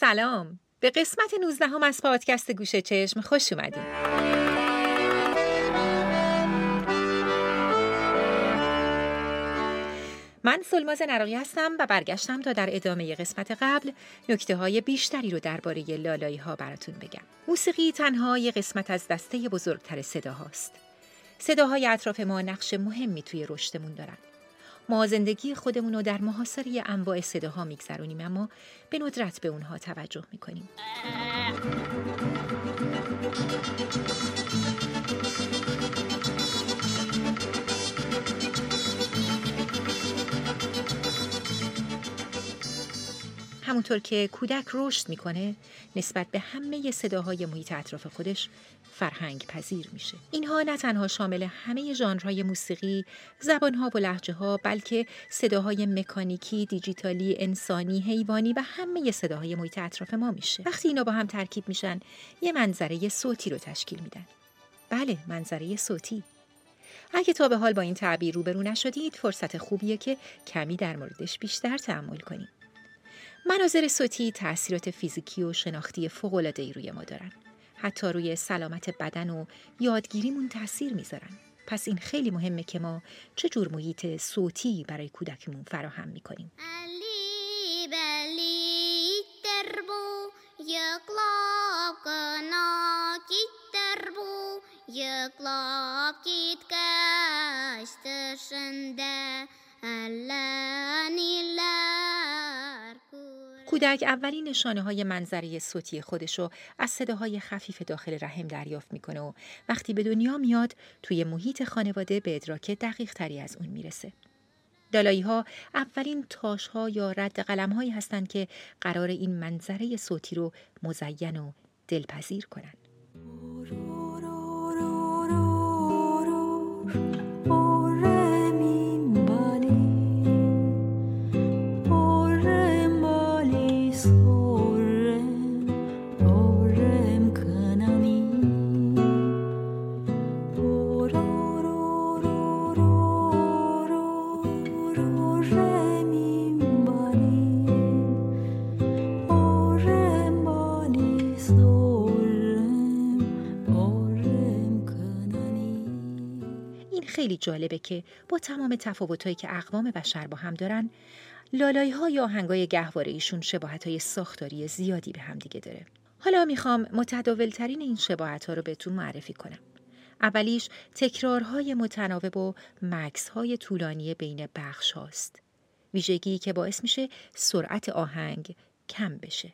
سلام به قسمت 19 هم از پادکست گوشه چشم خوش اومدیم من سلماز نراقی هستم و برگشتم تا در ادامه قسمت قبل نکته های بیشتری رو درباره لالایی ها براتون بگم. موسیقی تنها یه قسمت از دسته بزرگتر صداهاست. صداهای اطراف ما نقش مهمی توی رشدمون دارن. ما زندگی خودمون رو در محاصره انواع صداها میگذرونیم اما به ندرت به اونها توجه می‌کنیم. همونطور که کودک رشد می‌کنه نسبت به همه صداهای محیط اطراف خودش فرهنگ پذیر میشه. اینها نه تنها شامل همه ژانرهای موسیقی، زبانها و لحجه ها بلکه صداهای مکانیکی، دیجیتالی، انسانی، حیوانی و همه صداهای محیط اطراف ما میشه. وقتی اینا با هم ترکیب میشن، یه منظره صوتی رو تشکیل میدن. بله، منظره صوتی. اگه تا به حال با این تعبیر روبرو نشدید، فرصت خوبیه که کمی در موردش بیشتر تحمل کنید. مناظر صوتی تاثیرات فیزیکی و شناختی فوق‌العاده‌ای روی ما دارن. حتی روی سلامت بدن و یادگیریمون تاثیر می‌ذارن. پس این خیلی مهمه که ما چه جور محیط صوتی برای کودکمون فراهم می‌کنیم. کودک اولین نشانه های منظری صوتی خودش رو از صداهای خفیف داخل رحم دریافت می‌کنه و وقتی به دنیا میاد توی محیط خانواده به ادراک دقیق تری از اون می‌رسه. دالایی ها اولین تاش ها یا رد قلم هایی هستند که قرار این منظره صوتی رو مزین و دلپذیر کنن. خیلی جالبه که با تمام تفاوتهایی که اقوام بشر با هم دارن لالایی ها یا آهنگای گهواره ایشون شباهت های ساختاری زیادی به هم دیگه داره. حالا می‌خوام متداولترین این شباهت ها رو بهتون معرفی کنم. اولیش تکرارهای متناوب و مکس های طولانی بین بخش هاست. ویژگی که باعث میشه سرعت آهنگ کم بشه.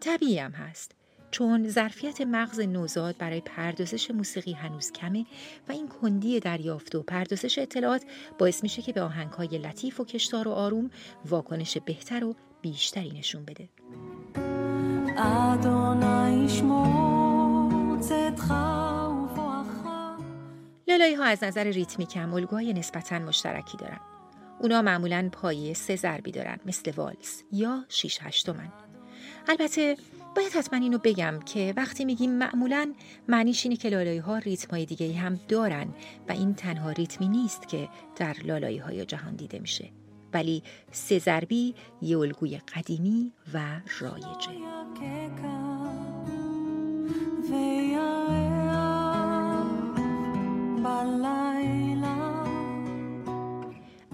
طبیعی هم هست چون ظرفیت مغز نوزاد برای پردازش موسیقی هنوز کمه و این کندی دریافت و پردازش اطلاعات باعث میشه که به آهنگهای لطیف و کشتار و آروم واکنش بهتر و بیشتری نشون بده. لالایی ها از نظر ریتمیک هم الگوهای نسبتا مشترکی دارن. اونا معمولا پایه سه ضربی دارن مثل والس یا 6 هشتمن. البته باید حتما اینو بگم که وقتی میگیم معمولا معنیش اینه که لالایی ها ریتم های دیگه هم دارن و این تنها ریتمی نیست که در لالایی های جهان دیده میشه ولی سه ضربی یه الگوی قدیمی و رایجه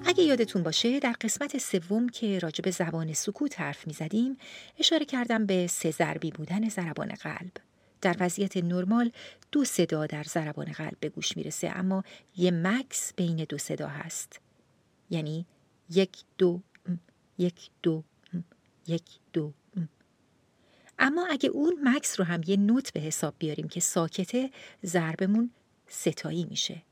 اگه یادتون باشه در قسمت سوم که راجب زبان سکوت حرف می زدیم اشاره کردم به سه ضربی بودن ضربان قلب. در وضعیت نرمال دو صدا در ضربان قلب به گوش می‌رسه اما یه مکس بین دو صدا هست. یعنی یک دو یک دو یک دو اما اگه اون مکس رو هم یه نوت به حساب بیاریم که ساکته ضربمون ستایی میشه.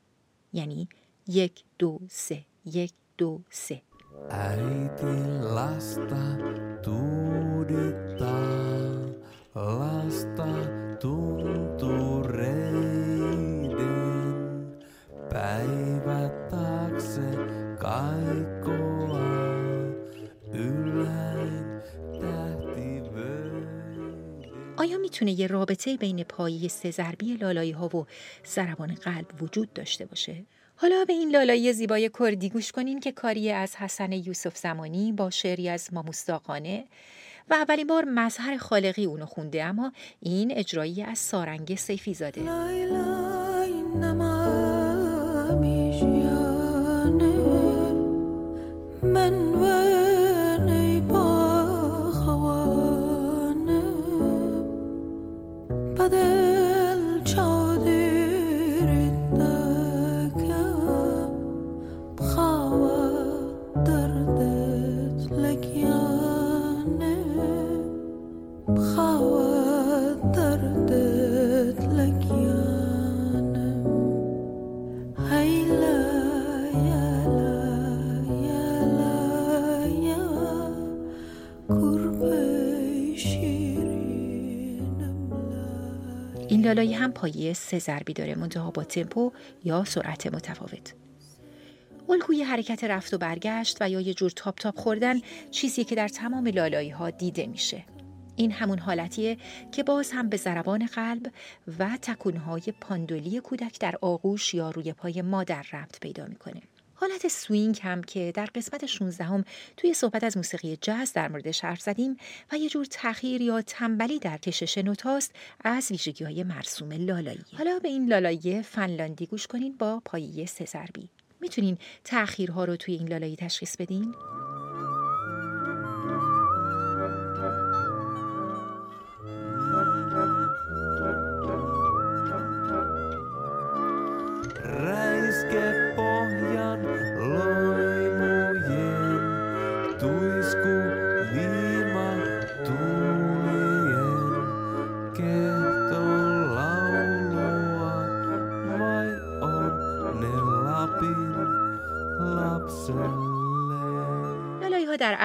یعنی یک دو سه یک دو سه Äiti lasta tuudittaa, lasta tuntureiden. Päivät taakse kaikoa, ylhäin tähti آیا می‌تونه یه رابطه بین پایه سه ضربی لالایی ها و ضربان قلب وجود داشته باشه؟ حالا به این لالایی زیبای کردی گوش کنین که کاری از حسن یوسف زمانی با شعری از ماموستاقانه و اولین بار مظهر خالقی اونو خونده اما این اجرایی از سارنگ سیفی زاده. این لالایی هم پایه سه ضربی داره منتها با تمپو یا سرعت متفاوت. الگوی حرکت رفت و برگشت و یا یه جور تاب تاب خوردن چیزی که در تمام لالایی ها دیده میشه. این همون حالتیه که باز هم به ضربان قلب و تکونهای پاندولی کودک در آغوش یا روی پای مادر ربط پیدا می‌کنه. حالت swing هم که در قسمت 16 هم توی صحبت از موسیقی جاز در موردش حرف زدیم و یه جور تغییر یا تنبلی در کشش نوتاست از ویژگی های مرسوم لالایی حالا به این لالایی فنلاندی گوش کنین با پایه سه ضربی می‌تونین تأخیرها رو توی این لالایی تشخیص بدین؟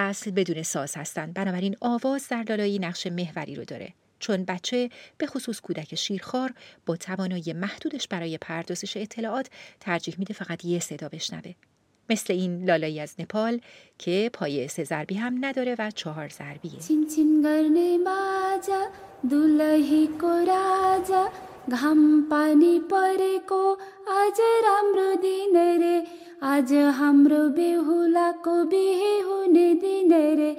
اصل بدون ساز هستند بنابراین آواز در لالایی نقش محوری رو داره. چون بچه به خصوص کودک شیرخوار با توانایی محدودش برای پردازش اطلاعات ترجیح میده فقط یه صدا بشنوه. مثل این لالایی از نپال که پایه سه ضربی هم نداره و چهار ضربیه. घाम पानी परेको आज राम्रो दिन रे। आज हाम्रो बेहुलाको बिहे हुने दिन रे।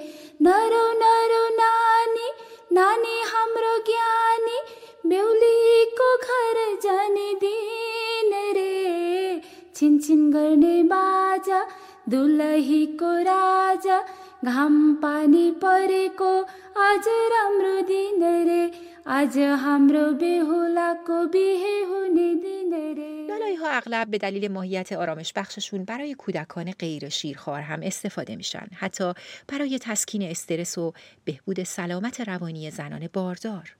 नरो नरो नानी नानी हाम्रो ज्ञानी बेहुलीको घर जाने दिन रे। छिनछिन गर्ने बाजा दुलहीको राजा घाम पानी परेको आज राम्रो दिन रे। از همرو بهولا کو بیهونه دینره لالایی ها اغلب به دلیل ماهیت آرامش بخششون برای کودکان غیر شیرخوار هم استفاده میشن. حتی برای تسکین استرس و بهبود سلامت روانی زنان باردار.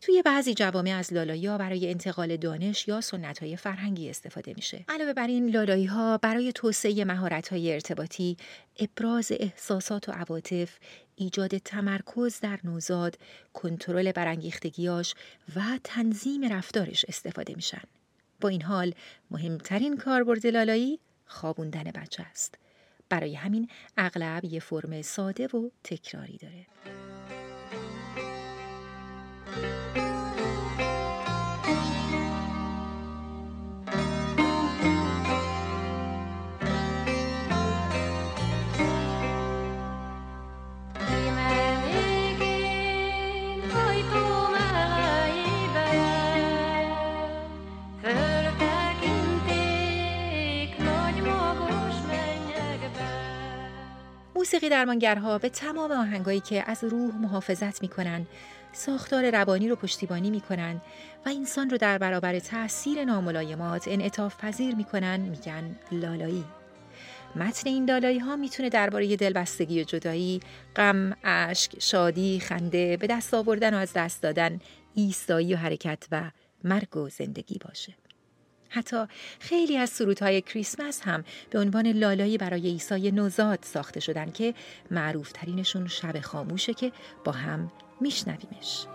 توی بعضی جوامع از لالایی ها برای انتقال دانش یا سنت های فرهنگی استفاده میشه. علاوه بر این لالایی ها برای توسعه مهارت های ارتباطی، ابراز احساسات و عواطف، ایجاد تمرکز در نوزاد، کنترل برانگیختگیاش و تنظیم رفتارش استفاده میشن. با این حال مهمترین کاربرد لالایی خوابوندن بچه است. برای همین اغلب یه فرم ساده و تکراری داره. موسیقی درمانگرها به تمام آهنگایی که از روح محافظت می‌کنن ساختار روانی رو پشتیبانی می‌کنن و انسان رو در برابر تاثیر ناملایمات انعطاف پذیر می‌کنن میگن لالایی متن این لالایی ها می‌تونه درباره دلبستگی و جدایی، غم، اشک، شادی، خنده، به دست آوردن و از دست دادن، ایستایی و حرکت و مرگ و زندگی باشه. حتی خیلی از سرودهای کریسمس هم به عنوان لالایی برای عیسی نوزاد ساخته شدن که معروف ترینشون شب خاموشه که با هم میشنویمش.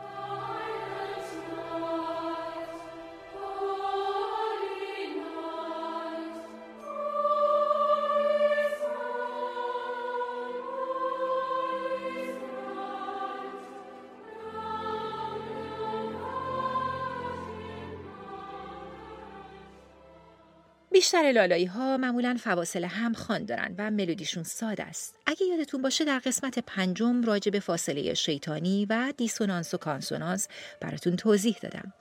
بیشتر لالایی ها معمولا فواصل هم خان دارن و ملودیشون ساده است. اگه یادتون باشه در قسمت پنجم راجع به فاصله شیطانی و دیسونانس و کانسونانس براتون توضیح دادم.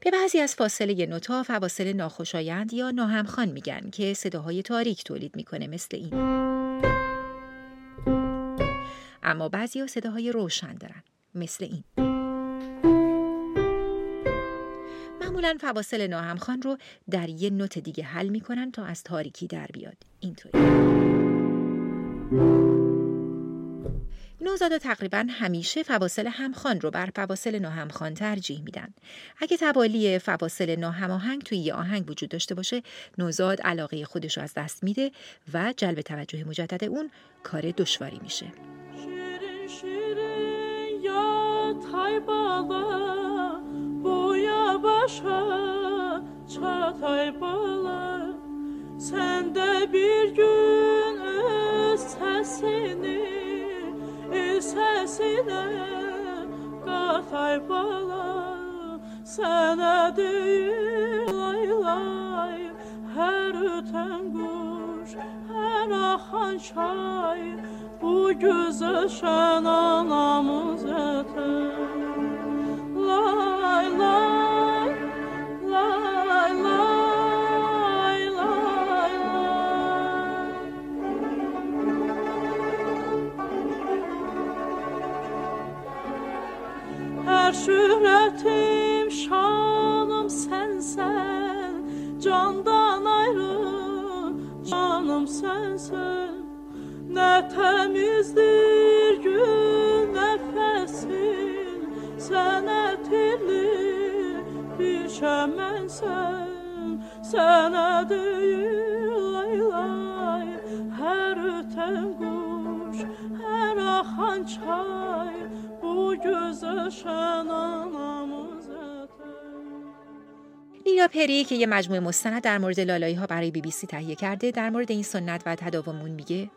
به بعضی از فاصله نوتا فواصل ناخوشایند یا ناهمخوان میگن که صداهای تاریک تولید می‌کنه مثل این. اما بعضی ها صداهای روشن دارن مثل این. معمولا فواصل ناهمخوان رو در یه نوت دیگه حل می‌کنن تا از تاریکی در بیاد اینطوری نوزادا تقریبا همیشه فواصل همخوان رو بر فواصل ناهمخوان ترجیح میدن. اگه توالی فواصل ناهماهنگ توی یه آهنگ وجود داشته باشه، نوزاد علاقه خودش رو از دست میده و جلب توجه مجدد اون کار دشواری میشه. başa çatay bala Sen de bir gün öz sesini El sesine katay bala Sana değil lay lay Her öten kuş her ahan çay Bu göz öşen ana temizdir gün nefesin Sen etirli bir çemensen Sana değil lay lay Her öten kuş her akan çay. نینا پری که یه مجموعه مستند در مورد لالایی ها برای بی بی سی تهیه کرده در مورد این سنت و تداومون میگه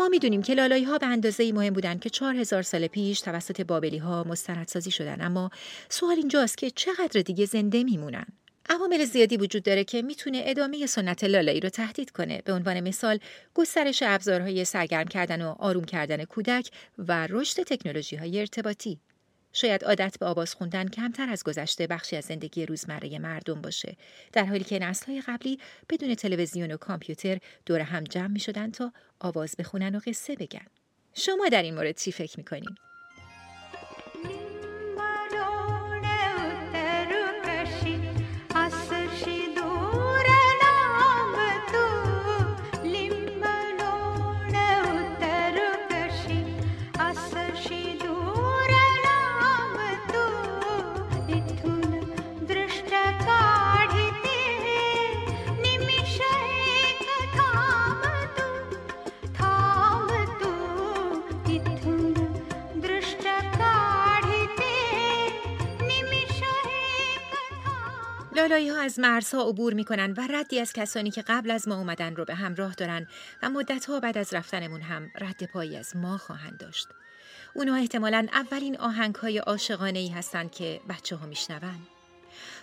ما می‌دونیم که لالایی ها به اندازه مهم بودن که چهار هزار سال پیش توسط بابلی ها مستندسازی شدن. اما سوال اینجاست که چقدر دیگه زنده میمونن؟ عوامل زیادی وجود داره که می‌تونه ادامه سنت لالایی رو تهدید کنه. به عنوان مثال گسترش ابزارهای سرگرم کردن و آروم کردن کودک و رشد تکنولوژی های ارتباطی. شاید عادت به آواز خوندن کمتر از گذشته بخشی از زندگی روزمره مردم باشه در حالی که نسل‌های قبلی بدون تلویزیون و کامپیوتر دور هم جمع می شدن تا آواز بخونن و قصه بگن شما در این مورد چی فکر می‌کنین؟ لالایی ها از مرزها عبور می کنن و ردی از کسانی که قبل از ما اومدن رو به همراه دارن و مدتها بعد از رفتنمون هم رد پایی از ما خواهند داشت. اونها احتمالا اولین آهنگ های عاشقانه ای هستند که بچه ها میشنون.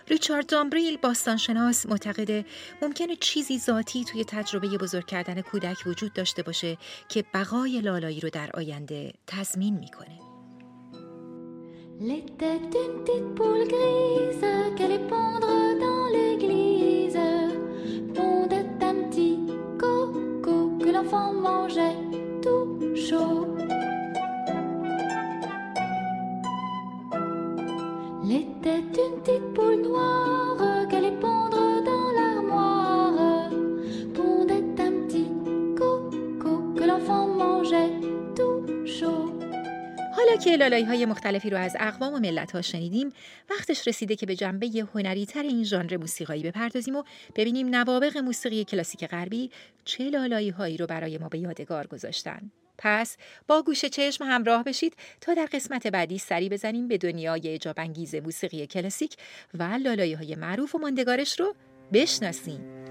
ریچارد دامبریل باستانشناس معتقده ممکنه چیزی ذاتی توی تجربه بزرگ کردن کودک وجود داشته باشه که بقای لالایی رو در آینده تضمین می‌کنه. L'était une petite poule grise qu'elle pondre dans l'église. Pondait un petit coco que l'enfant mangeait tout chaud. L'était une petite poule noire که لالایی های مختلفی رو از اقوام و ملت ها شنیدیم وقتش رسیده که به جنبه هنری تر این ژانر موسیقایی بپردازیم و ببینیم نوابق موسیقی کلاسیک غربی چه لالایی هایی رو برای ما به یادگار گذاشتن. پس با گوش چشم همراه بشید تا در قسمت بعدی سری بزنیم به دنیای اجاب موسیقی کلاسیک و لالایی های معروف و ماندگارش رو بشناسیم.